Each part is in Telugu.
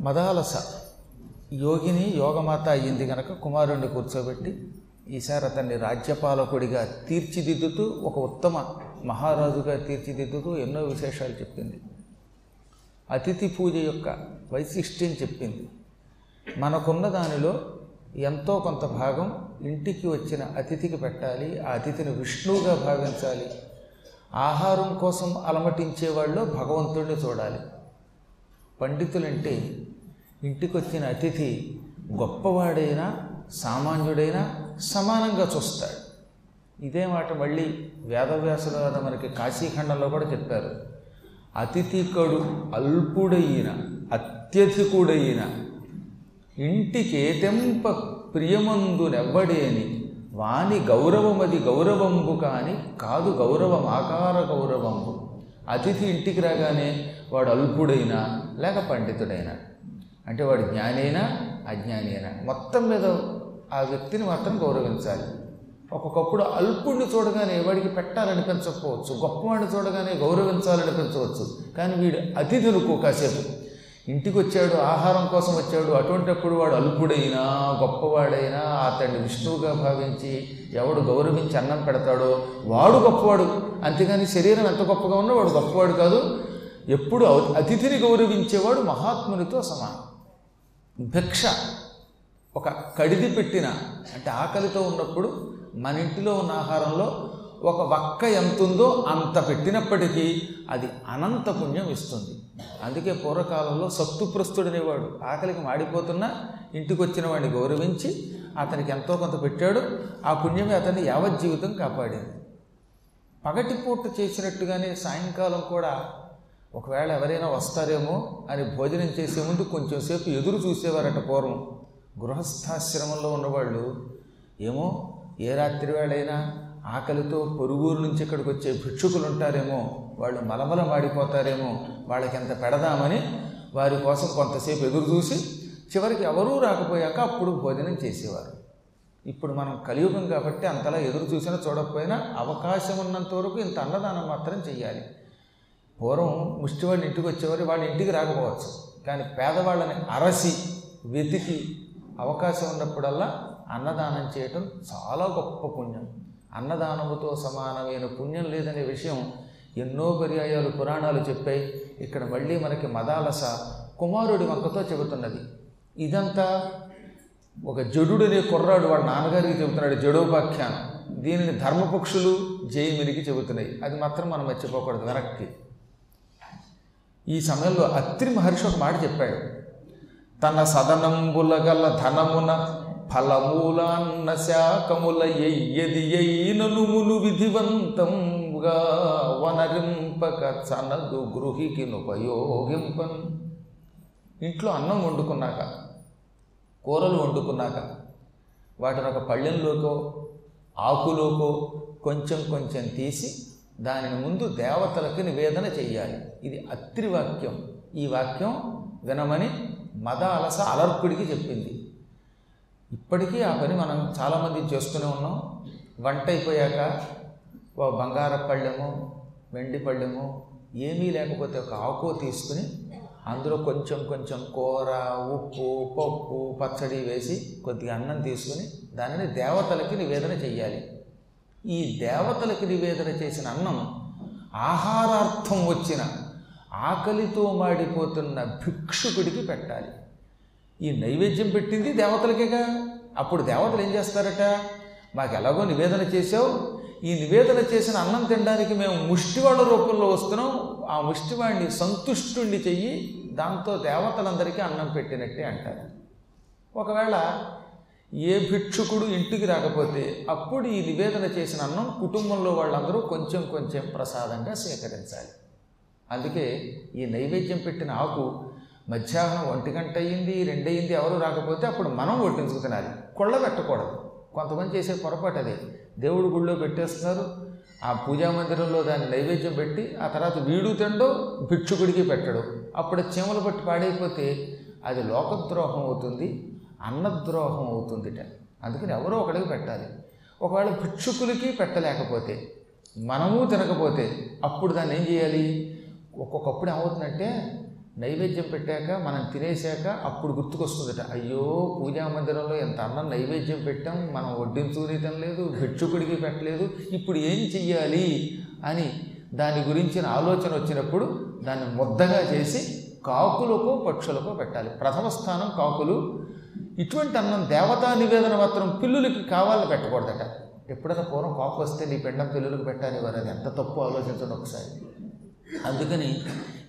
మదాలస యోగిని యోగమాత అయ్యింది గనక కుమారుణ్ణి కూర్చోబెట్టి ఈసారి అతన్ని రాజ్యపాలకుడిగా తీర్చిదిద్దుతూ ఒక ఉత్తమ మహారాజుగా తీర్చిదిద్దుతూ ఎన్నో విశేషాలు చెప్పింది. అతిథి పూజ యొక్క వైశిష్ట్యం చెప్పింది. మనకున్న దానిలో ఎంతో కొంత భాగం ఇంటికి వచ్చిన అతిథికి పెట్టాలి ఆ అతిథిని విష్ణువుగా భావించాలి ఆహారం కోసం అలమటించే వాళ్ళు భగవంతుడిని చూడాలి. పండితులంటే ఇంటికి వచ్చిన అతిథి గొప్పవాడైనా సామాన్యుడైనా సమానంగా చూస్తాడు. ఇదే మాట మళ్ళీ వేదవ్యాసుల మనకి కాశీఖండంలో కూడా చెప్పారు. అతిథికడు అల్పుడైన అత్యధికుడైన ఇంటికేతెంప ప్రియమందునెవ్వడేని వాని గౌరవమది గౌరవంబు కాని కాదు గౌరవం ఆకార గౌరవంబు. అతిథి ఇంటికి రాగానే వాడు అల్పుడైనా లేక పండితుడైనా. అంటే వాడు జ్ఞానైనా? అజ్ఞాని అయినా మొత్తం మీద ఆ వ్యక్తిని మాత్రం గౌరవించాలి. ఒక్కొక్కప్పుడు అల్పుడిని చూడగానే వాడికి పెట్టాలనిపించకపోవచ్చు గొప్పవాడిని చూడగానే గౌరవించాలనిపించవచ్చు. కానీ వీడు అతిథులకు కాసేపు. ఇంటికి వచ్చాడు ఆహారం కోసం వచ్చాడు అటువంటిప్పుడు వాడు అల్పుడైనా గొప్పవాడైనా అతన్ని విష్ణువుగా భావించి ఎవడు గౌరవించి అన్నం పెడతాడో వాడు గొప్పవాడు. అంతేగాని శరీరం ఎంత గొప్పగా ఉన్నా వాడు గొప్పవాడు కాదు. ఎప్పుడు అతిథిని గౌరవించేవాడు మహాత్మునితో సమానం. భిక్ష ఒక కడిది పెట్టిన అంటే ఆకలితో ఉన్నప్పుడు మన ఇంటిలో ఉన్న ఆహారంలో ఒక వక్క ఎంత ఉందో అంత పెట్టినప్పటికీ అది అనంత పుణ్యం ఇస్తుంది. అందుకే పూర్వకాలంలో సత్తుప్రస్తుడనేవాడు. ఆకలికి మాడిపోతున్నా ఇంటికి వచ్చిన వాడిని గౌరవించి అతనికి ఎంతో కొంత పెట్టాడు. ఆ పుణ్యమే అతన్ని యావజ్జీవితం కాపాడింది. పగటిపూట చేసినట్టుగానే సాయంకాలం కూడా ఒకవేళ ఎవరైనా వస్తారేమో అని భోజనం చేసే ముందు కొంచెం సేపు ఎదురు చూసేవారట పూర్వం. గృహస్థాశ్రమంలో ఉన్నవాళ్ళు ఏమో ఏ రాత్రి వేళైనా ఆకలితో పొరుగురు నుంచి ఇక్కడికి వచ్చే భిక్షుకులు ఉంటారేమో వాళ్ళు మలమల మాడిపోతారేమో వాళ్ళకి ఎంత పెడదామని వారి కోసం కొంతసేపు ఎదురు చూసి చివరికి ఎవరూ రాకపోయాక అప్పుడు భోజనం చేసేవారు. ఇప్పుడు మనం కలియుగం కాబట్టి అంతలా ఎదురు చూసినా చూడకపోయినా అవకాశం ఉన్నంత వరకు ఇంత అన్నదానం మాత్రం చెయ్యాలి. పూర్వం ముష్టివాళ్ళు ఇంటికి వచ్చేవారు వాళ్ళ ఇంటికి రాకపోవచ్చు. కానీ పేదవాళ్ళని అరసి వెతికి అవకాశం ఉన్నప్పుడల్లా అన్నదానం చేయటం చాలా గొప్ప పుణ్యం. అన్నదానముతో సమానమైన పుణ్యం లేదనే విషయం ఎన్నో పర్యాయాలు పురాణాలు చెప్పాయి. ఇక్కడ మళ్ళీ మనకి మదాలస కుమారుడి వంకతో చెబుతున్నది. ఇదంతా ఒక జడుడు కుర్రాడు వాడు నాన్నగారికి చెబుతున్నాడు జడోపాఖ్యానం. దీనిని ధర్మపక్షులు జయమిరికి చెబుతున్నాయి. అది మాత్రం మనం మర్చిపోకూడదు వెనక్కి. ఈ సమయంలో అత్రి మహర్షి ఒక మాట చెప్పాడు. తన సదనంబుల గల ధనమున ఫలమూలాన్న శాఖముల ఎయ్యది ఎయ్యిననుమును విధివంతంగా వనరింపక చనదు గృహికి ఉపయోగింపన్. ఇంట్లో అన్నం వండుకున్నాక కూరలు వండుకున్నాక వాటిని ఒక పళ్ళెంలోకో ఆకులోకో కొంచెం కొంచెం తీసి దానిని ముందు దేవతలకు నివేదన చెయ్యాలి. ఇది అత్రి వాక్యం ఈ వాక్యం వినమని మద అలస అలర్కుడికి చెప్పింది. ఇప్పటికీ ఆ పని మనం చాలామంది చేస్తూనే ఉన్నాం. వంట అయిపోయాక ఓ బంగార పళ్ళెము వెండి పళ్ళెము ఏమీ లేకపోతే ఒక ఆకు తీసుకుని అందులో కొంచెం కొంచెం కూర ఉప్పు పప్పు పచ్చడి వేసి కొద్దిగా అన్నం తీసుకుని దానిని దేవతలకి నివేదన చెయ్యాలి. ఈ దేవతలకి నివేదన చేసిన అన్నం ఆహారార్థం వచ్చిన ఆకలితో మాడిపోతున్న భిక్షుకుడికి పెట్టాలి. ఈ నైవేద్యం పెట్టింది దేవతలకేగా? అప్పుడు దేవతలు ఏం చేస్తారట? మాకు ఎలాగో నివేదన చేసావు ఈ నివేదన చేసిన అన్నం తినడానికి మేము ముష్టివాళ్ళ రూపంలో వస్తున్నాం. ఆ ముష్టివాడిని సంతుష్టుణ్ణి చెయ్యి దాంతో దేవతలందరికీ అన్నం పెట్టినట్టే అంటారు. ఒకవేళ ఏ భిక్షుకుడు ఇంటికి రాకపోతే అప్పుడు ఈ నివేదన చేసిన అన్నం కుటుంబంలో వాళ్ళందరూ కొంచెం కొంచెం ప్రసాదంగా స్వీకరించాలి అందుకే ఈ నైవేద్యం పెట్టిన ఆకు మధ్యాహ్నం ఒంటి గంట అయ్యింది రెండయింది ఎవరు రాకపోతే అప్పుడు మనం వడ్డించుకు తినాలి. కొళ్ళ పెట్టకూడదు. కొంతమంది చేసే పొరపాటు అదే. దేవుడు గుళ్ళో పెట్టేస్తున్నారు. ఆ పూజా మందిరంలో దాన్ని నైవేద్యం పెట్టి ఆ తర్వాత వీడు తిండో భిక్షుకుడికి పెట్టడు అప్పుడు చీమలు పట్టి పాడైపోతే అది లోకద్రోహం అవుతుంది. అన్నద్రోహం అవుతుందిట. అందుకని ఎవరో ఒకడికి పెట్టాలి. ఒకవేళ భిక్షుకులకి పెట్టలేకపోతే మనము తినకపోతే అప్పుడు దాన్ని ఏం చేయాలి? ఒక్కొక్కప్పుడు ఏమవుతుందంటే నైవేద్యం పెట్టాక మనం తినేశాక అప్పుడు గుర్తుకొస్తుందట. అయ్యో పూజా మందిరంలో ఎంత అన్నం నైవేద్యం పెట్టాం మనం వడ్డించుకుని తినలేదు భిక్షుకుడికి పెట్టలేదు ఇప్పుడు ఏం చెయ్యాలి అని దాని గురించిన ఆలోచన వచ్చినప్పుడు దాన్ని ముద్దగా చేసి కాకులకో పక్షులకో పెట్టాలి. ప్రథమ స్థానం కాకులు ఇటువంటి అన్నం దేవతా నివేదన మాత్రం పిల్లులకి కావాలని పెట్టకూడదట. ఎప్పుడైనా పూర్వం కాపు వస్తే నీ పిండం పిల్లులకు పెట్టాలి వారు అది ఎంత తప్పు ఆలోచించండి ఒకసారి. అందుకని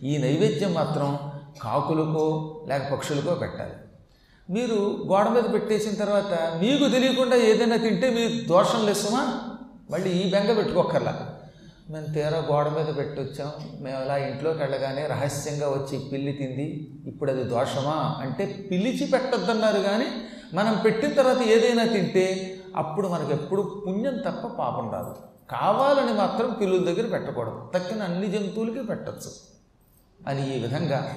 ఈ నైవేద్యం మాత్రం కాకులకో లేక పక్షులకో పెట్టాలి. మీరు గోడ మీద పెట్టేసిన తర్వాత మీకు తెలియకుండా ఏదైనా తింటే మీరు దోషం లేసుమా? మళ్ళీ ఈ బెంగ పెట్టుకోకర్లా మేము తీరా గోడ మీద పెట్టొచ్చాం. మేము అలా ఇంట్లోకి వెళ్ళగానే రహస్యంగా వచ్చి పిల్లి తింది. ఇప్పుడు అది దోషమా అంటే పిలిచి పెట్టొద్దన్నారు కానీ మనం పెట్టిన తర్వాత ఏదైనా తింటే అప్పుడు మనకు ఎప్పుడు పుణ్యం తప్ప పాపం రాదు. కావాలని మాత్రం పిల్లుల దగ్గర పెట్టకూడదు. తక్కిన అన్ని జంతువులకి పెట్టచ్చు. అని ఈ విధంగా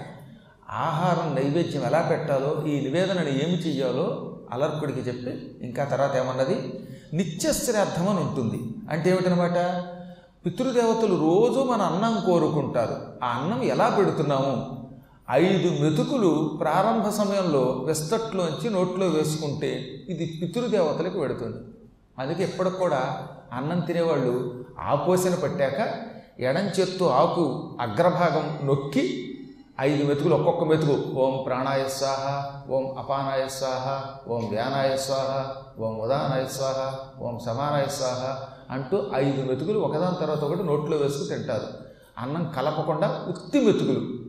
ఆహారం నైవేద్యం ఎలా పెట్టాలో ఈ నివేదనను ఏమి చెయ్యాలో అలర్కుడికి చెప్పి ఇంకా తర్వాత ఏమన్నది? నిత్యశ్రార్థం అని ఉంటుంది. అంటే ఏమిటనమాట? పితృదేవతలు రోజు మన అన్నం కోరుకుంటారు. ఆ అన్నం ఎలా పెడుతున్నాము? ఐదు మెతుకులు ప్రారంభ సమయంలో వెస్తట్లోంచి నోట్లో వేసుకుంటే ఇది పితృదేవతలకు పెడుతుంది. అందుకే ఎప్పటికి కూడా అన్నం తినేవాళ్ళు ఆపోసిన పట్టాక ఎడం చేత్తో ఆకు అగ్రభాగం నొక్కి ఐదు మెతుకులు ఒక్కొక్క మెతుకు ఓం ప్రాణాయ స్వాహ ఓం అపానాయ స్వాహ ఓం వ్యానాయ స్వాహ ఓం ఉదానాయ స్వాహ ఓం సమానాయ స్వాహ అంటూ ఐదు మెతుకులు ఒకదాని తర్వాత ఒకటి నోట్లో వేసుకు తింటారు. అన్నం కలపకుండా ఉత్తి మెతుకులు.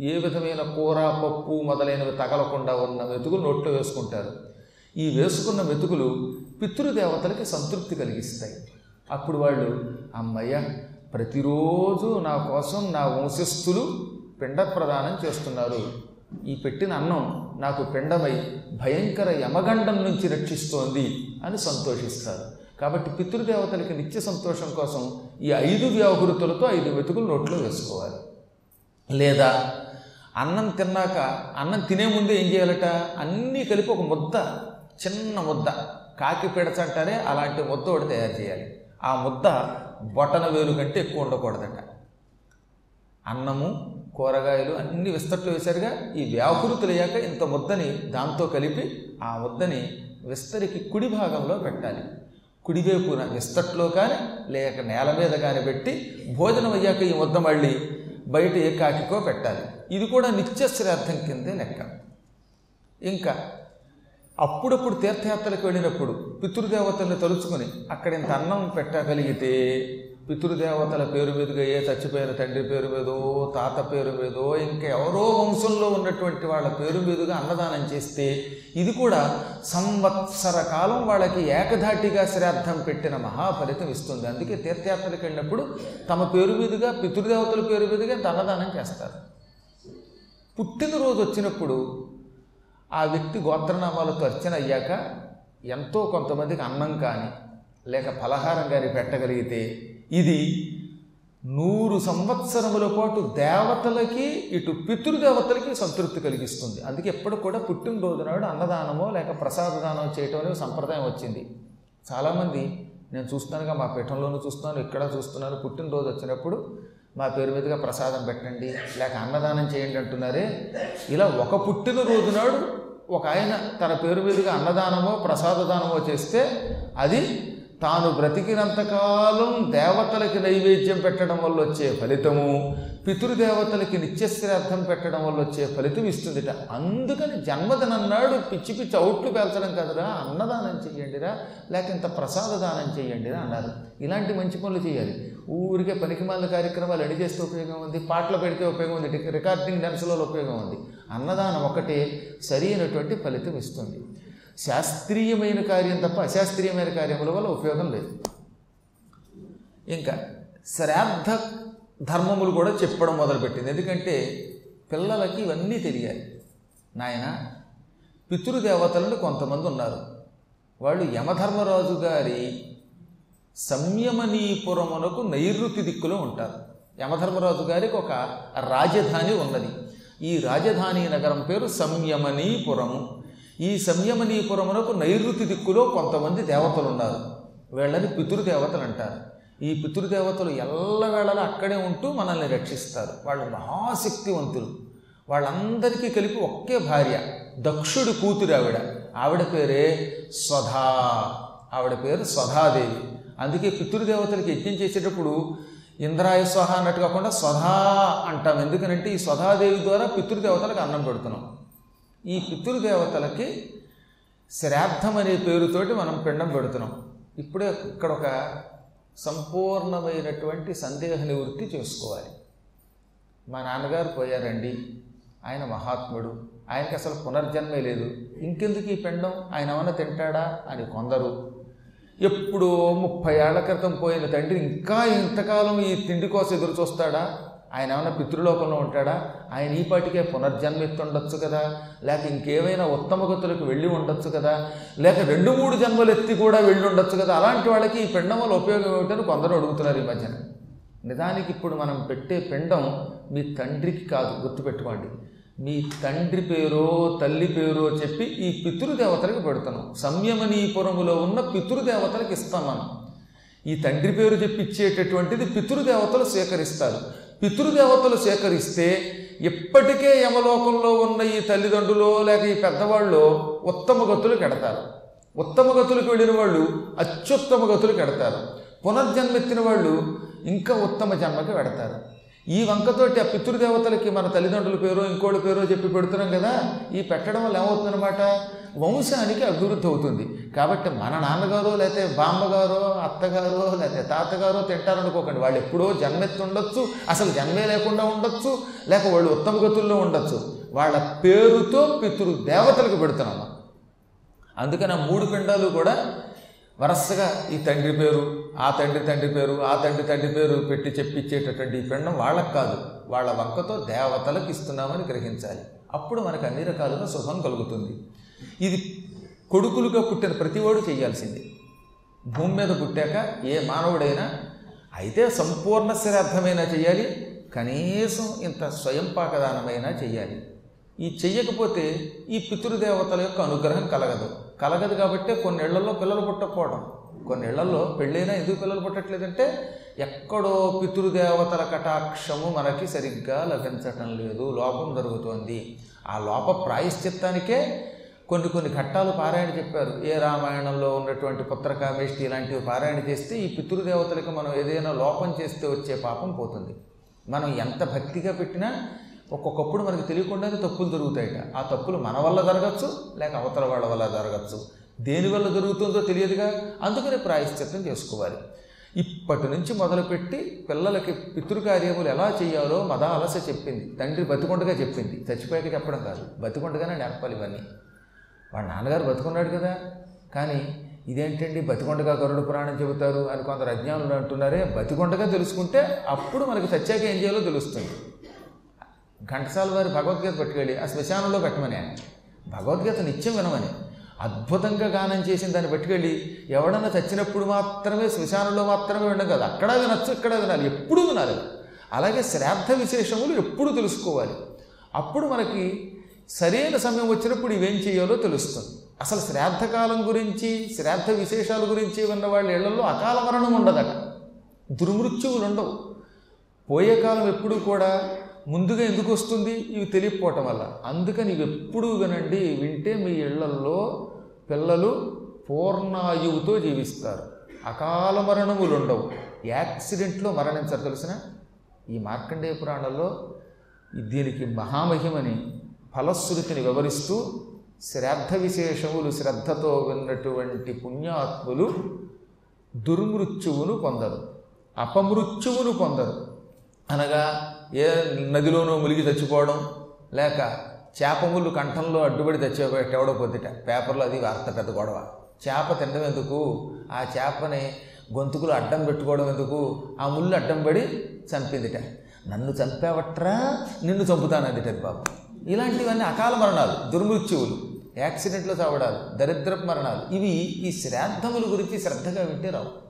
ఏ విధమైన కూర పప్పు మొదలైనవి తగలకుండా ఉన్న మెతుకులు నోట్లో వేసుకుంటారు. ఈ వేసుకున్న మెతుకులు పితృదేవతలకి సంతృప్తి కలిగిస్తాయి. అప్పుడు వాళ్ళు అమ్మయ్య ప్రతిరోజు నా కోసం నా వంశస్థులు పిండ ప్రదానం చేస్తున్నారు. ఈ పెట్టిన అన్నం నాకు పిండమై భయంకర యమగండం నుంచి రక్షిస్తోంది అని సంతోషిస్తారు. కాబట్టి పితృదేవతలకి నిత్య సంతోషం కోసం ఈ ఐదు వ్యాహృతులతో ఐదు వెతుకులు నోట్లో వేసుకోవాలి. లేదా అన్నం తిన్నాక అన్నం తినే ముందు ఏం చేయాలట? అన్నీ కలిపి ఒక ముద్ద చిన్న ముద్ద. కాకి పిడచ అంటారే అలాంటి ముద్ద ఒకటి తయారు చేయాలి. ఆ ముద్ద బొటన వేలు కంటే ఎక్కువ ఉండకూడదట. అన్నము కూరగాయలు అన్ని విస్తట్లు వేశారుగా ఈ వ్యాహృతులయ్యాక ఇంత ముద్దని దాంతో కలిపి ఆ ముద్దని విస్తరికి కుడి భాగంలో పెట్టాలి. కుడివైపున నిస్తట్లో కానీ లేక నేల మీద కానీ పెట్టి భోజనం అయ్యాక ఈ ముద్ద మళ్ళీ బయట ఏ కాకికో పెట్టాలి. ఇది కూడా నిత్య శ్రాద్ధం కిందే లెక్క. ఇంకా అప్పుడప్పుడు తీర్థయాత్రలకు వెళ్ళినప్పుడు పితృదేవతల్ని తలుచుకొని అక్కడ ఇంత అన్నం పెట్టగలిగితే పితృదేవతల పేరు మీదుగా ఏ చచ్చిపోయిన తండ్రి పేరు మీదో తాత పేరు మీదో ఇంకా ఎవరో వంశంలో ఉన్నటువంటి వాళ్ళ పేరు మీదుగా అన్నదానం చేస్తే ఇది కూడా సంవత్సర కాలం వాళ్ళకి ఏకధాటిగా శ్రాద్ధం పెట్టిన మహాఫలితం ఇస్తుంది. అందుకే తీర్థయాత్రలకు వెళ్ళినప్పుడు తమ పేరు మీదుగా పితృదేవతల పేరు మీదుగా అన్నదానం చేస్తారు. పుట్టినరోజు వచ్చినప్పుడు ఆ వ్యక్తి గోత్రనామాలతో అర్చన అయ్యాక ఎంతో కొంతమందికి అన్నం కానీ లేక ఫలహారం కానీ పెట్టగలిగితే ఇది నూరు సంవత్సరముల పాటు దేవతలకి ఇటు పితృదేవతలకి సంతృప్తి కలిగిస్తుంది. అందుకే ఎప్పుడు కూడా పుట్టినరోజు నాడు అన్నదానమో లేక ప్రసాదదానం చేయటం అనేది సంప్రదాయం వచ్చింది. చాలామంది నేను చూస్తానుగా మా పీఠంలోనూ చూస్తున్నాను ఇక్కడ చూస్తున్నాను పుట్టినరోజు వచ్చినప్పుడు మా పేరు మీదుగా ప్రసాదం పెట్టండి లేక అన్నదానం చేయండి అంటున్నారే. ఇలా ఒక పుట్టినరోజు నాడు ఒక ఆయన తన పేరు మీదుగా అన్నదానమో ప్రసాద దానమో చేస్తే అది తాను బ్రతికినంతకాలం దేవతలకి నైవేద్యం పెట్టడం వల్ల వచ్చే ఫలితము పితృదేవతలకి నిత్యశ్రార్థం పెట్టడం వల్ల వచ్చే ఫలితం ఇస్తుందిట. అందుకని జన్మదినన్నాడు పిచ్చి పిచ్చి అవుట్లు పేల్చడం కదరా అన్నదానం చెయ్యండిరా లేక ఇంత ప్రసాద దానం చెయ్యండిరా అన్నారు. ఇలాంటి మంచి పనులు చేయాలి. ఊరికే పనికిమాల కార్యక్రమాలు అడిగేస్తే ఉపయోగం ఉంది పాటలు పెడితే ఉపయోగం ఉంది రికార్డింగ్ డ్యాన్సులలో ఉపయోగం ఉంది. అన్నదానం ఒకటే సరైనటువంటి ఫలితం ఇస్తుంది. శాస్త్రీయమైన కార్యం తప్ప అశాస్త్రీయమైన కార్యముల వల్ల ఉపయోగం లేదు. ఇంకా శ్రాద్ధ ధర్మములు కూడా చెప్పడం మొదలుపెట్టింది. ఎందుకంటే పిల్లలకి ఇవన్నీ తెలియాలి. నాయన పితృదేవతలను కొంతమంది ఉన్నారు. వాళ్ళు యమధర్మరాజు గారి సంయమనీపురమునకు నైరుతి దిక్కులో ఉంటారు. యమధర్మరాజు గారికి ఒక రాజధాని ఉన్నది. ఈ రాజధాని నగరం పేరు సంయమనీపురము. ఈ సంయమనీపురమునకు నైరుతి దిక్కులో కొంతమంది దేవతలు ఉన్నారు. వీళ్ళని పితృదేవతలు అంటారు. ఈ పితృదేవతలు ఎల్లవేళలా అక్కడే ఉంటూ మనల్ని రక్షిస్తారు. వాళ్ళు మహాశక్తివంతులు. వాళ్ళందరికీ కలిపి ఒకే భార్య దక్షుడి కూతురు ఆవిడ. ఆవిడ పేరే స్వధా. ఆవిడ పేరు స్వధాదేవి. అందుకే పితృదేవతలకి యజ్ఞం చేసేటప్పుడు ఇంద్రాయ స్వహ అన్నట్టు కాకుండా స్వధా అంటాం. ఎందుకనంటే ఈ స్వధాదేవి ద్వారా పితృదేవతలకు అన్నం పెడుతున్నాం. ఈ పితృదేవతలకి శ్రాద్ధం అనే పేరుతోటి మనం పిండం పెడుతున్నాం. ఇప్పుడే ఇక్కడ ఒక సంపూర్ణమైనటువంటి సందేహ నివృత్తి చేసుకోవాలి. మా నాన్నగారు పోయారండి. ఆయన మహాత్ముడు. ఆయనకి అసలు పునర్జన్మే లేదు. ఇంకెందుకు ఈ పిండం? ఆయన ఏమైనా తింటాడా అని కొందరు. ఎప్పుడో ముప్పై ఏళ్ళ క్రితం పోయిన తండ్రి ఇంకా ఇంతకాలం ఈ తిండి కోసం ఎదురు చూస్తాడా? ఆయన ఏమైనా పితృలోకంలో ఉంటాడా? ఆయన ఈ పాటికే పునర్జన్మెత్తుండొచ్చు కదా? లేక ఇంకేమైనా ఉత్తమ గతులకు వెళ్ళి ఉండొచ్చు కదా? లేక రెండు మూడు జన్మలు ఎత్తి కూడా వెళ్ళి ఉండొచ్చు కదా? అలాంటి వాళ్ళకి ఈ పిండం వల్ల ఉపయోగం ఏమిటని కొందరు అడుగుతున్నారు ఈ మధ్యన. నిజానికి ఇప్పుడు మనం పెట్టే పిండం మీ తండ్రికి కాదు గుర్తుపెట్టుకోండి. మీ తండ్రి పేరో తల్లి పేరో చెప్పి ఈ పితృదేవతలకు పెడుతున్నాం. సంయమనీపురములో ఉన్న పితృదేవతలకు ఇస్తాం మనం. ఈ తండ్రి పేరు చెప్పి ఇచ్చేటటువంటిది పితృదేవతలు స్వీకరిస్తారు. పితృదేవతలు సేకరిస్తే ఇప్పటికే యమలోకంలో ఉన్న ఈ తల్లిదండ్రులు లేక ఈ పెద్దవాళ్ళు ఉత్తమ గతులు కెడతారు. ఉత్తమ గతులకు వెళ్ళిన వాళ్ళు అత్యుత్తమ గతులు కెడతారు. పునర్జన్మెత్తిన వాళ్ళు ఇంకా ఉత్తమ జన్మకి పెడతారు ఈ వంకతోటి ఆ పితృదేవతలకి మన తల్లిదండ్రుల పేరు ఇంకోటి పేరు చెప్పి పెడుతున్నాం కదా ఈ పెట్టడం వల్ల ఏమవుతుందన్నమాట? వంశానికి అభివృద్ధి అవుతుంది. కాబట్టి మన నాన్నగారో లేకపోతే బామ్మగారో అత్తగారో లేకపోతే తాతగారో తింటారనుకోకండి. వాళ్ళు ఎప్పుడో జన్మెత్తుండొచ్చు అసలు జన్మే లేకుండా ఉండొచ్చు లేక వాళ్ళు ఉత్తమ గతుల్లో ఉండొచ్చు. వాళ్ళ పేరుతో పితృదేవతలకు పెడుతున్నాము అందుకని ఆ మూడు పిండాలు కూడా వరసగా ఈ తండ్రి పేరు ఆ తండ్రి తండ్రి పేరు ఆ తండ్రి తండ్రి పేరు పెట్టి చెప్పించేటటువంటి ఈ పిండం వాళ్ళకు కాదు. వాళ్ళ వంకతో దేవతలకు ఇస్తున్నామని గ్రహించాలి. అప్పుడు మనకు అన్ని రకాలుగా శుభం కలుగుతుంది. ఇది కొడుకులుగా పుట్టిన ప్రతివాడు చేయాల్సింది. భూమి మీద పుట్టాక ఏ మానవుడైనా అయితే సంపూర్ణ శ్రాద్ధమైనా చేయాలి కనీసం ఇంత స్వయం పాకదానమైనా చేయాలి. ఈ చెయ్యకపోతే ఈ పితృదేవతల యొక్క అనుగ్రహం కలగదు. కలగదు కాబట్టి కొన్నేళ్ళలో పిల్లలు పుట్టకపోవడం. కొన్నేళ్ళలో పెళ్ళైనా ఎందుకు పిల్లలు పుట్టట్లేదంటే ఎక్కడో పితృదేవతల కటాక్షము మనకి సరిగ్గా లభించటం లేదు లోపం జరుగుతోంది. ఆ లోప ప్రాయశ్చిత్తానికే కొన్ని కొన్ని ఘట్టాలు పారాయణ చెప్పారు. ఏ రామాయణంలో ఉన్నటువంటి పుత్రకామేష్టి ఇలాంటివి పారాయణ చేస్తే ఈ పితృదేవతలకు మనం ఏదైనా లోపం చేస్తే వచ్చే పాపం పోతుంది. మనం ఎంత భక్తిగా పెట్టినా ఒక్కొక్కప్పుడు మనకు తెలియకుండానే తప్పులు జరుగుతాయట. ఆ తప్పులు మన వల్ల జరగచ్చు లేక అవతల వాళ్ళ వల్ల జరగచ్చు. దేని వల్ల జరుగుతుందో తెలియదుగా. అందుకనే ప్రాయశ్చిత్తం చేసుకోవాలి. ఇప్పటి నుంచి మొదలుపెట్టి పిల్లలకి పితృకార్యములు ఎలా చేయాలో మద అలస చెప్పింది. తండ్రి బతికొండగా చెప్పింది. చచ్చిపోయాక చెప్పడం కాదు. బతికొండగానే నేర్పాలి ఇవన్నీ. వాడు నాన్నగారు బతుకున్నాడు కదా. కానీ ఇదేంటండి? బతికొండగా గరుడు పురాణం చెబుతారు అని కొందరు అజ్ఞానులు అంటున్నారే బతికొండగా తెలుసుకుంటే అప్పుడు మనకి సత్యాక ఏం చేయాలో తెలుస్తుంది. ఘంటసాల వారి భగవద్గీత పట్టుకెళ్ళి ఆ శ్మశానంలో పెట్టమని ఆయన. భగవద్గీత నిత్యం వినమని. అద్భుతంగా గానం చేసిన దాన్ని పట్టుకెళ్ళి ఎవడన్నా చచ్చినప్పుడు మాత్రమే శ్మశానంలో మాత్రమే వినడం కాదు. అక్కడ వినొచ్చు ఇక్కడ వినాలి. ఎప్పుడూ వినాలి. అలాగే శ్రాద్ధ విశేషములు ఎప్పుడు తెలుసుకోవాలి. అప్పుడు మనకి సరైన సమయం వచ్చినప్పుడు ఇవేం చేయాలో తెలుస్తుంది. అసలు శ్రాద్ధకాలం గురించి శ్రాద్ధ విశేషాల గురించి ఉన్న వాళ్ళ ఇళ్ళలో అకాల మరణం ఉండదట. దుర్మృత్యువులు ఉండవు. పోయే కాలం ఎప్పుడు కూడా ముందుగా ఎందుకు వస్తుంది? ఇవి తెలియకపోవటం వల్ల. అందుకని ఇవి ఎప్పుడు వినండి వింటే మీ ఇళ్ళల్లో పిల్లలు పూర్ణాయువుతో జీవిస్తారు. అకాల మరణములు ఉండవు. యాక్సిడెంట్లో మరణించారు తెలిసిన? ఈ మార్కండేయ పురాణంలో దీనికి మహామహిమని ఫలశ్రుతిని వివరిస్తూ శ్రద్ధ విశేషములు శ్రద్ధతో విన్నటువంటి పుణ్యాత్ములు దుర్మృత్యువును పొందరు అపమృత్యువును పొందరు. అనగా ఏ నదిలోనో మునిగి చచ్చిపోవడం లేక చేపములు కంఠంలో అడ్డుపడి చచ్చిపోయేటెవడో పొద్దుట పేపర్లో అది వార్త పెద్ద గొడవ. చేప తినడం ఎందుకు? ఆ చేపని గొంతుకులు అడ్డం పెట్టుకోవడం ఎందుకు? ఆ ముళ్ళు అడ్డం పడి చంపిందిట. నన్ను చంపావట్రా? నిన్ను చంపుతానందిట బాబు. ఇలాంటివన్నీ అకాల మరణాలు దుర్మృత్యువులు యాక్సిడెంట్లో చావడాలు దరిద్రపు మరణాలు ఇవి ఈ శ్రాద్ధముల గురించి శ్రద్ధగా వింటే రావు.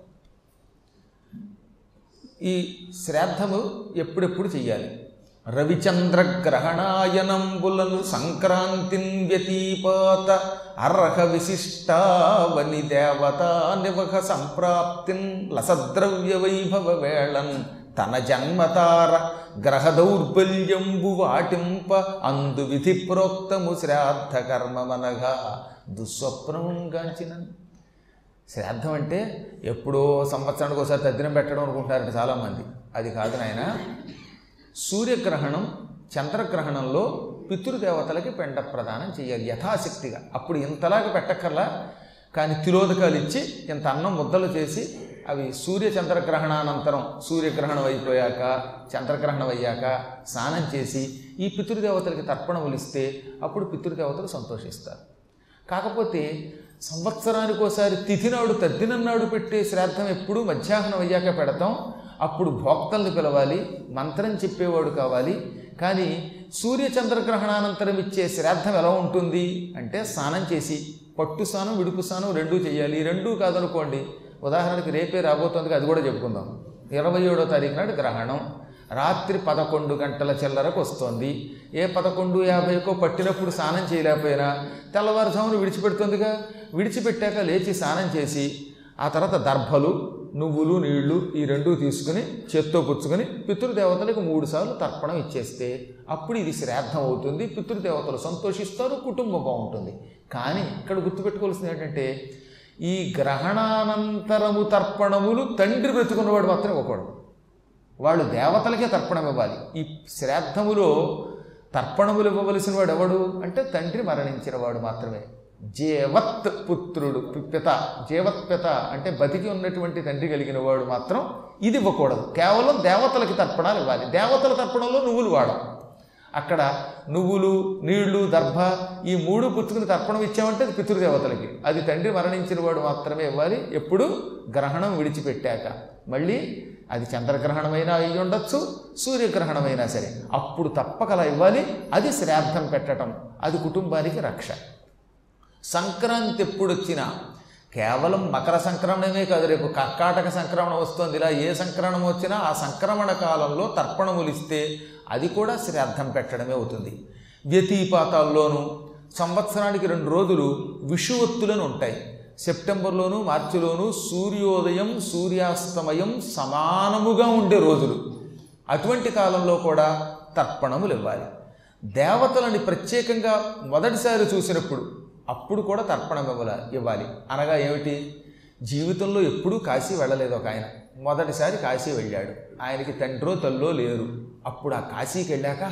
ఈ శ్రాద్ధము ఎప్పుడెప్పుడు చెయ్యాలి? రవిచంద్ర గ్రహణాయనంబులను సంక్రాంతిన్ వ్యతీపాత అర్హ విశిష్టావని దేవతా నివహ సంప్రాప్తిన్ లసద్రవ్య వైభవ వేళన్ తన జన్మతార గ్రహ దౌర్బల్యంబు వాటింప అందు విధి ప్రోక్తము శ్రాద్ధ కర్మమనగా దుస్వప్నంగాంచినను శ్రాద్ధం అంటే ఎప్పుడో సంవత్సరానికి ఒకసారి తద్దినం పెట్టడం అనుకుంటారంట చాలామంది. అది కాదు నాయన సూర్యగ్రహణం చంద్రగ్రహణంలో పితృదేవతలకి పెండ ప్రదానం చేయాలి యథాశక్తిగా. అప్పుడు ఇంతలాగా పెట్టక్కర్లా కానీ తిరోధకాలు ఇచ్చి ఇంత అన్నం ముద్దలు చేసి అవి సూర్య చంద్రగ్రహణానంతరం సూర్యగ్రహణం అయిపోయాక చంద్రగ్రహణం అయ్యాక స్నానం చేసి ఈ పితృదేవతలకి తర్పణములు ఇస్తే అప్పుడు పితృదేవతలు సంతోషిస్తారు. కాకపోతే సంవత్సరానికి ఒకసారి తిథి నాడు తద్దినన్నాడు పెట్టే శ్రాద్ధం ఎప్పుడూ మధ్యాహ్నం అయ్యాక పెడతాం. అప్పుడు భోక్తల్ని పిలవాలి మంత్రం చెప్పేవాడు కావాలి. కానీ సూర్య చంద్రగ్రహణానంతరం ఇచ్చే శ్రాద్ధం ఎలా ఉంటుంది? అంటే స్నానం చేసి పట్టు స్నానం విడుపు స్నానం రెండూ చేయాలి. రెండూ కాదనుకోండి. ఉదాహరణకి రేపే రాబోతుంది అది కూడా చెప్పుకుందాం. ఇరవై ఏడో తారీఖు నాడు గ్రహణం. రాత్రి పదకొండు గంటల చిల్లరకు వస్తుంది. ఏ పదకొండు యాభైకో పట్టినప్పుడు స్నానం చేయలేకపోయినా తెల్లవారుజామును విడిచిపెడుతుందిగా. విడిచిపెట్టాక లేచి స్నానం చేసి ఆ తర్వాత దర్భలు నువ్వులు నీళ్ళు ఈ రెండూ తీసుకుని చేత్తో పుచ్చుకొని పితృదేవతలకు మూడు సార్లు తర్పణం ఇచ్చేస్తే అప్పుడు ఇది శ్రాద్ధం అవుతుంది. పితృదేవతలు సంతోషిస్తారు కుటుంబం బాగుంటుంది. కానీ ఇక్కడ గుర్తుపెట్టుకోవాల్సింది ఏంటంటే ఈ గ్రహణానంతరము తర్పణములు తండ్రి బ్రతుకున్నవాడు మాత్రం ఇవ్వకూడదు వాళ్ళు దేవతలకే తర్పణం ఇవ్వాలి. ఈ శ్రాద్ధములో తర్పణములు ఇవ్వవలసిన వాడు ఎవడు? అంటే తండ్రి మరణించిన వాడు మాత్రమే. జీవత్ పుత్రుడు పిత జీవత్ పిత అంటే బతికి ఉన్నటువంటి తండ్రి కలిగిన వాడు మాత్రం ఇది ఇవ్వకూడదు. కేవలం దేవతలకి తర్పణాలు ఇవ్వాలి. దేవతల తర్పణంలో నువ్వులు వాడవు అక్కడ నువ్వులు నీళ్ళు దర్భ ఈ మూడు పుచ్చుకుని తర్పణం ఇచ్చామంటే అది పితృదేవతలకి. అది తండ్రి మరణించిన వాడు మాత్రమే ఇవ్వాలి. ఎప్పుడు? గ్రహణం విడిచిపెట్టాక. మళ్ళీ అది చంద్రగ్రహణమైనా అయి ఉండొచ్చు సూర్యగ్రహణమైనా సరే. అప్పుడు తప్పకలా ఇవ్వాలి. అది శ్రాద్ధం పెట్టడం అది కుటుంబానికి రక్ష. సంక్రాంతి ఎప్పుడు వచ్చినా కేవలం మకర సంక్రమణమే కాదు రేపు కర్కాటక సంక్రమణ వస్తుంది. ఇలా ఏ సంక్రమణం వచ్చినా ఆ సంక్రమణ కాలంలో తర్పణములు ఇస్తే అది కూడా శ్రాద్ధం పెట్టడమే అవుతుంది. వ్యతిపాతాల్లోనూ సంవత్సరానికి రెండు రోజులు విషువత్తులను ఉంటాయి. సెప్టెంబర్లోను మార్చిలోను సూర్యోదయం సూర్యాస్తమయం సమానముగా ఉండే రోజులు. అటువంటి కాలంలో కూడా తర్పణములు ఇవ్వాలి. దేవతలని ప్రత్యేకంగా మొదటిసారి చూసినప్పుడు అప్పుడు కూడా తర్పణం ఇవ్వాలి ఇవ్వాలి. అనగా ఏమిటి? జీవితంలో ఎప్పుడూ కాశీ వెళ్ళలేదు ఒక ఆయన. మొదటిసారి కాశీ వెళ్ళాడు. ఆయనకి తండ్రో తల్లో లేరు. అప్పుడు ఆ కాశీకి వెళ్ళాక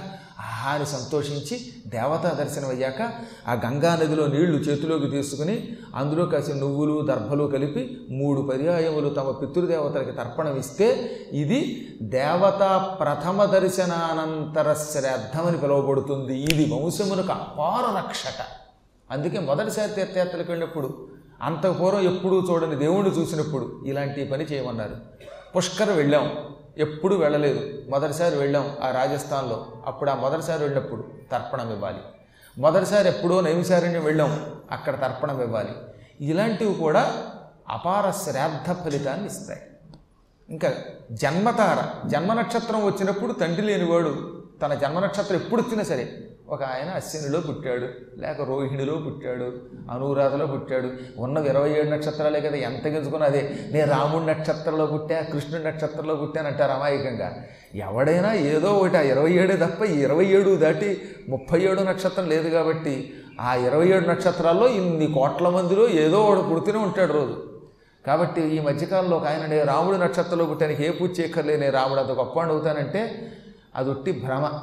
ఆహాని సంతోషించి దేవతా దర్శనం అయ్యాక ఆ గంగా నదిలో నీళ్ళు చేతిలోకి తీసుకుని అందులో కాసి నువ్వులు దర్భలు కలిపి మూడు పర్యాయములు తమ పితృదేవతలకి తర్పణం ఇస్తే ఇది దేవతా ప్రథమ దర్శనానంతర శ్రద్ధమని పిలువబడుతుంది. ఇది వంశమునకు అపార రక్షక అందుకే మొదటిసారి తీర్థయాత్రలకు వెళ్ళినప్పుడు అంత పూర్వం ఎప్పుడూ చూడని దేవుణ్ణి చూసినప్పుడు ఇలాంటి పని చేయమన్నారు. పుష్కర వెళ్ళాం. ఎప్పుడు వెళ్ళలేదు. మొదటిసారి వెళ్ళాం ఆ రాజస్థాన్లో. అప్పుడు ఆ మొదటిసారి వెళ్ళినప్పుడు తర్పణం ఇవ్వాలి. మొదటిసారి ఎప్పుడో నైమిసారణ్యం వెళ్ళాం అక్కడ తర్పణం ఇవ్వాలి. ఇలాంటివి కూడా అపార శ్రాద్ధ ఫలితాన్ని ఇస్తాయి. ఇంకా జన్మతార జన్మ నక్షత్రం వచ్చినప్పుడు తండ్రి లేనివాడు తన జన్మ నక్షత్రం ఎప్పుడు వచ్చినా సరే ఒక ఆయన అశ్వినిలో పుట్టాడు లేక రోహిణిలో పుట్టాడు అనురాధలో పుట్టాడు. ఉన్న ఇరవై ఏడు నక్షత్రాలే కదా ఎంత గెలుచుకున్నా అదే. నేను రాముడి నక్షత్రంలో పుట్టా కృష్ణుడి నక్షత్రంలో పుట్టానంటారు అమాయకంగా. ఎవడైనా ఏదో ఒకటి ఆ ఇరవై ఏడే తప్ప ఇరవై ఏడు దాటి ముప్పై ఏడు నక్షత్రం లేదు కాబట్టి ఆ ఇరవై ఏడు నక్షత్రాల్లో ఇన్ని కోట్ల మందిలో ఏదో ఒకడు పుడుతూనే ఉంటాడు రోజు. కాబట్టి ఈ మధ్యకాలంలో ఒక ఆయన రాముడి నక్షత్రంలో పుట్టానికి ఏ పూజ చేయక్కర్లే నేను రాముడు అంత గొప్ప అవుతానంటే అది భ్రమ.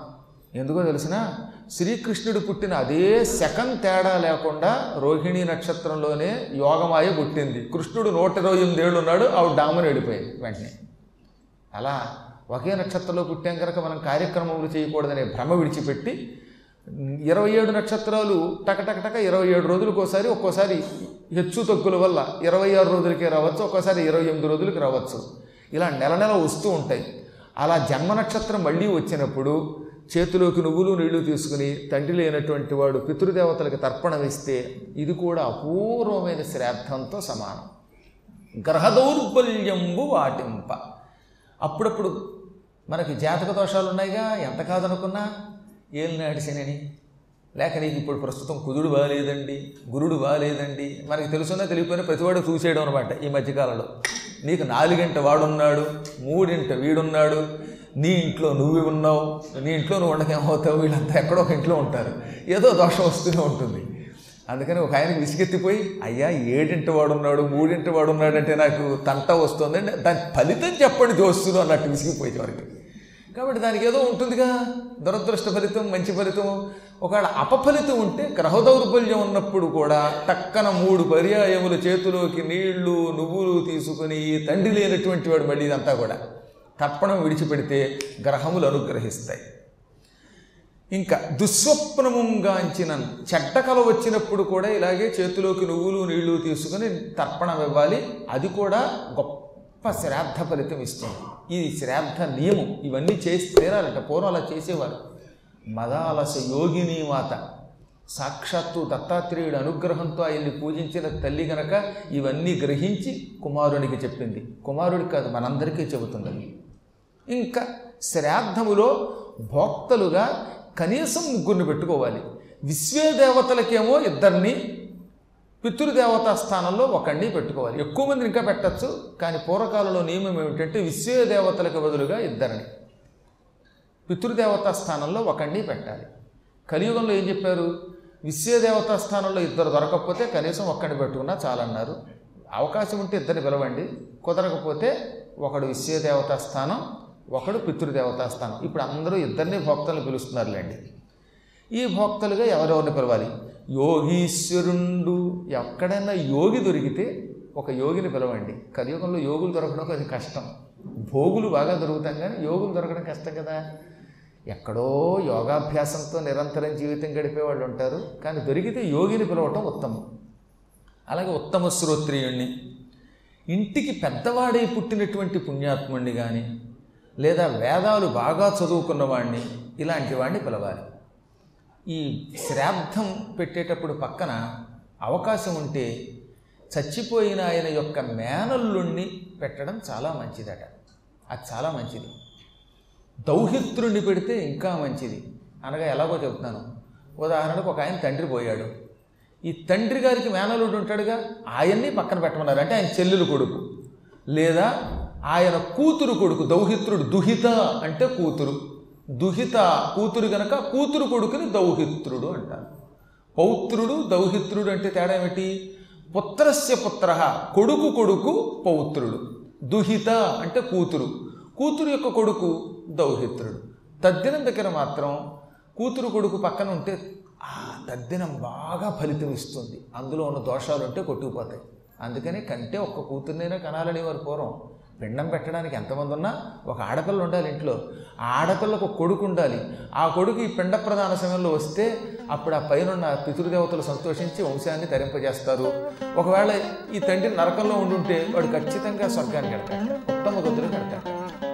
ఎందుకో తెలిసిన శ్రీకృష్ణుడు పుట్టిన అదే సెకండ్ తేడా లేకుండా రోహిణీ నక్షత్రంలోనే యోగమాయ పుట్టింది. కృష్ణుడు నూట ఇరవై ఎనిమిదేళ్ళు ఉన్నాడు ఆవిడ డామని వెళ్ళిపోయింది వెంటనే. అలా ఒకే నక్షత్రంలో పుట్టాం కనుక మనం కార్యక్రమములు చేయకూడదనే భ్రమ విడిచిపెట్టి ఇరవై ఏడు నక్షత్రాలు టకటకటక ఇరవై ఏడు రోజులకోసారి ఒక్కోసారి హెచ్చు తగ్గుల వల్ల ఇరవై ఆరు రోజులకే రావచ్చు ఒక్కోసారి ఇరవై ఎనిమిది రోజులకి రావచ్చు. ఇలా నెల నెల వస్తూ ఉంటాయి. అలా జన్మ నక్షత్రం మళ్ళీ వచ్చినప్పుడు చేతిలోకి నువ్వులు నీళ్ళు తీసుకుని తండ్రి లేనటువంటి వాడు పితృదేవతలకు తర్పణం ఇస్తే ఇది కూడా అపూర్వమైన శ్రాద్ధంతో సమానం. గ్రహ దౌర్బల్యంబు వాటింప. అప్పుడప్పుడు మనకి జాతక దోషాలు ఉన్నాయిగా ఎంత కాదనుకున్నా? ఏలినాటి శనని. లేక నీకు ఇప్పుడు ప్రస్తుతం కుదుడు బాగాలేదండి గురుడు బాగాలేదండి మనకి తెలుసున్నా తెలియకపోయినా ప్రతివాడు చూసేయడం అనమాట ఈ మధ్యకాలంలో. నీకు నాలుగింట వాడున్నాడు మూడింట వీడున్నాడు నీ ఇంట్లో నువ్వు ఉన్నావు నీ ఇంట్లో నువ్వు ఉండక ఏమవుతావు? వీళ్ళంతా ఎక్కడో ఒక ఇంట్లో ఉంటారు. ఏదో దోషం వస్తూనే ఉంటుంది. అందుకని ఒక ఆయనకి విసిగెత్తిపోయి అయ్యా ఏడింటి వాడు ఉన్నాడు మూడింటి వాడు ఉన్నాడంటే నాకు తంట వస్తుందండి దాని ఫలితం చెప్పండి దోస్తులు అన్నట్టు విసిగిపోయేవారికి కాబట్టి దానికి ఏదో ఉంటుందిగా. దురదృష్ట ఫలితం మంచి ఫలితం ఒకవేళ అపఫలితం ఉంటే గ్రహ దౌర్బల్యం ఉన్నప్పుడు కూడా టక్కన మూడు పర్యాయములు చేతిలోకి నీళ్ళు నువ్వులు తీసుకుని తండ్రి లేనటువంటి వాడు మళ్ళీ ఇదంతా కూడా తర్పణం విడిచిపెడితే గ్రహములు అనుగ్రహిస్తాయి. ఇంకా దుస్వప్నముగాంచిన చెడ్డ కల వచ్చినప్పుడు కూడా ఇలాగే చేతిలోకి నువ్వులు నీళ్ళు తీసుకుని తర్పణం ఇవ్వాలి అది కూడా గొప్ప శ్రాద్ధ ఫలితం ఇస్తుంది. ఇది శ్రాద్ధ నియమం ఇవన్నీ చేసి తీరాలంట పూర్వం అలా చేసేవారు. మదాలస యోగిని మాత. సాక్షాత్తు దత్తాత్రేయుడు అనుగ్రహంతో ఆయన్ని పూజించిన తల్లి గనక ఇవన్నీ గ్రహించి కుమారునికి చెప్పింది. కుమారుడికి కాదు మనందరికీ చెబుతున్నది ఇంకా శ్రాద్ధములో భోక్తలుగా కనీసం ముగ్గురిని పెట్టుకోవాలి. విశ్వే దేవతలకేమో ఇద్దరిని పితృదేవతా స్థానంలో ఒకడిని పెట్టుకోవాలి. ఎక్కువ మంది ఇంకా పెట్టచ్చు కానీ పూర్వకాలంలో నియమం ఏమిటంటే విశ్వే దేవతలకు బదులుగా ఇద్దరిని. పితృదేవతా స్థానంలో ఒకడిని పెట్టాలి. కలియుగంలో ఏం చెప్పారు? విశ్వదేవతా స్థానంలో ఇద్దరు దొరకకపోతే కనీసం ఒక్కడిని పెట్టుకున్నా చాలన్నారు. అవకాశం ఉంటే ఇద్దరిని పిలవండి. కుదరకపోతే ఒకడు విశ్వదేవతా స్థానం ఒకడు పితృదేవతా స్థానం. ఇప్పుడు అందరూ ఇద్దరిని భోక్తలను పిలుస్తున్నారులేండి. ఈ భోక్తలుగా ఎవరెవరిని పిలవాలి? యోగీశ్వరుండు. ఎక్కడైనా యోగి దొరికితే ఒక యోగిని పిలవండి. కలియుగంలో యోగులు దొరకడం కొంచెం కష్టం. భోగులు బాగా దొరుకుతాం కానీ యోగులు దొరకడం కష్టం కదా. ఎక్కడో యోగాభ్యాసంతో నిరంతరం జీవితం గడిపే వాళ్ళు ఉంటారు కానీ దొరికితే యోగిని పిలవటం ఉత్తమం. అలాగే ఉత్తమ శ్రోత్రియుణ్ణి. ఇంటికి పెద్దవాడై పుట్టినటువంటి పుణ్యాత్ముణ్ణి కానీ లేదా వేదాలు బాగా చదువుకున్నవాడిని ఇలాంటి వాడిని పిలవాలి. ఈ శ్రాద్ధం పెట్టేటప్పుడు పక్కన అవకాశం ఉంటే చచ్చిపోయిన ఆయన యొక్క మేనల్లుణ్ణి పెట్టడం చాలా మంచిదట. అది చాలా మంచిది. దౌహిత్రుణ్ణి పెడితే ఇంకా మంచిది. అనగా ఎలాగో చెబుతున్నాను ఉదాహరణకు ఒక ఆయన తండ్రి పోయాడు. ఈ తండ్రి గారికి మేనలుడు ఉంటాడుగా ఆయన్ని పక్కన పెట్టమన్నారు. అంటే ఆయన చెల్లెలు కొడుకు. లేదా ఆయన కూతురు కొడుకు దౌహిత్రుడు దుహిత అంటే కూతురు. దుహిత కూతురు గనక కూతురు కొడుకుని దౌహిత్రుడు అంటారు. పౌత్రుడు దౌహిత్రుడు అంటే తేడా ఏమిటి? పుత్రస్య పుత్ర కొడుకు కొడుకు పౌత్రుడు. దుహిత అంటే కూతురు. కూతురు యొక్క కొడుకు దౌహిత్రుడు. తద్దినం దగ్గర మాత్రం కూతురు కొడుకు పక్కన ఉంటే ఆ తద్దినం బాగా ఫలితం ఇస్తుంది. అందులో ఉన్న దోషాలు ఉంటే కొట్టుకుపోతాయి. అందుకని కంటే ఒక్క కూతుర్నైనా కనాలని వారు పూర్వం. పిండం పెట్టడానికి ఎంతమంది ఉన్నా ఒక ఆడపిల్ల ఉండాలి ఇంట్లో. ఆ ఆడపిల్లకు ఒక కొడుకు ఉండాలి. ఆ కొడుకు ఈ పిండ ప్రధాన సమయంలో వస్తే అప్పుడు ఆ పైన పితృదేవతలు సంతోషించి వంశాన్ని తరింపజేస్తారు. ఒకవేళ ఈ తండ్రి నరకంలో ఉండుంటే వాడు ఖచ్చితంగా స్వర్గాన్ని కడతాడు. ఉత్తమ గతులు కడతాడు.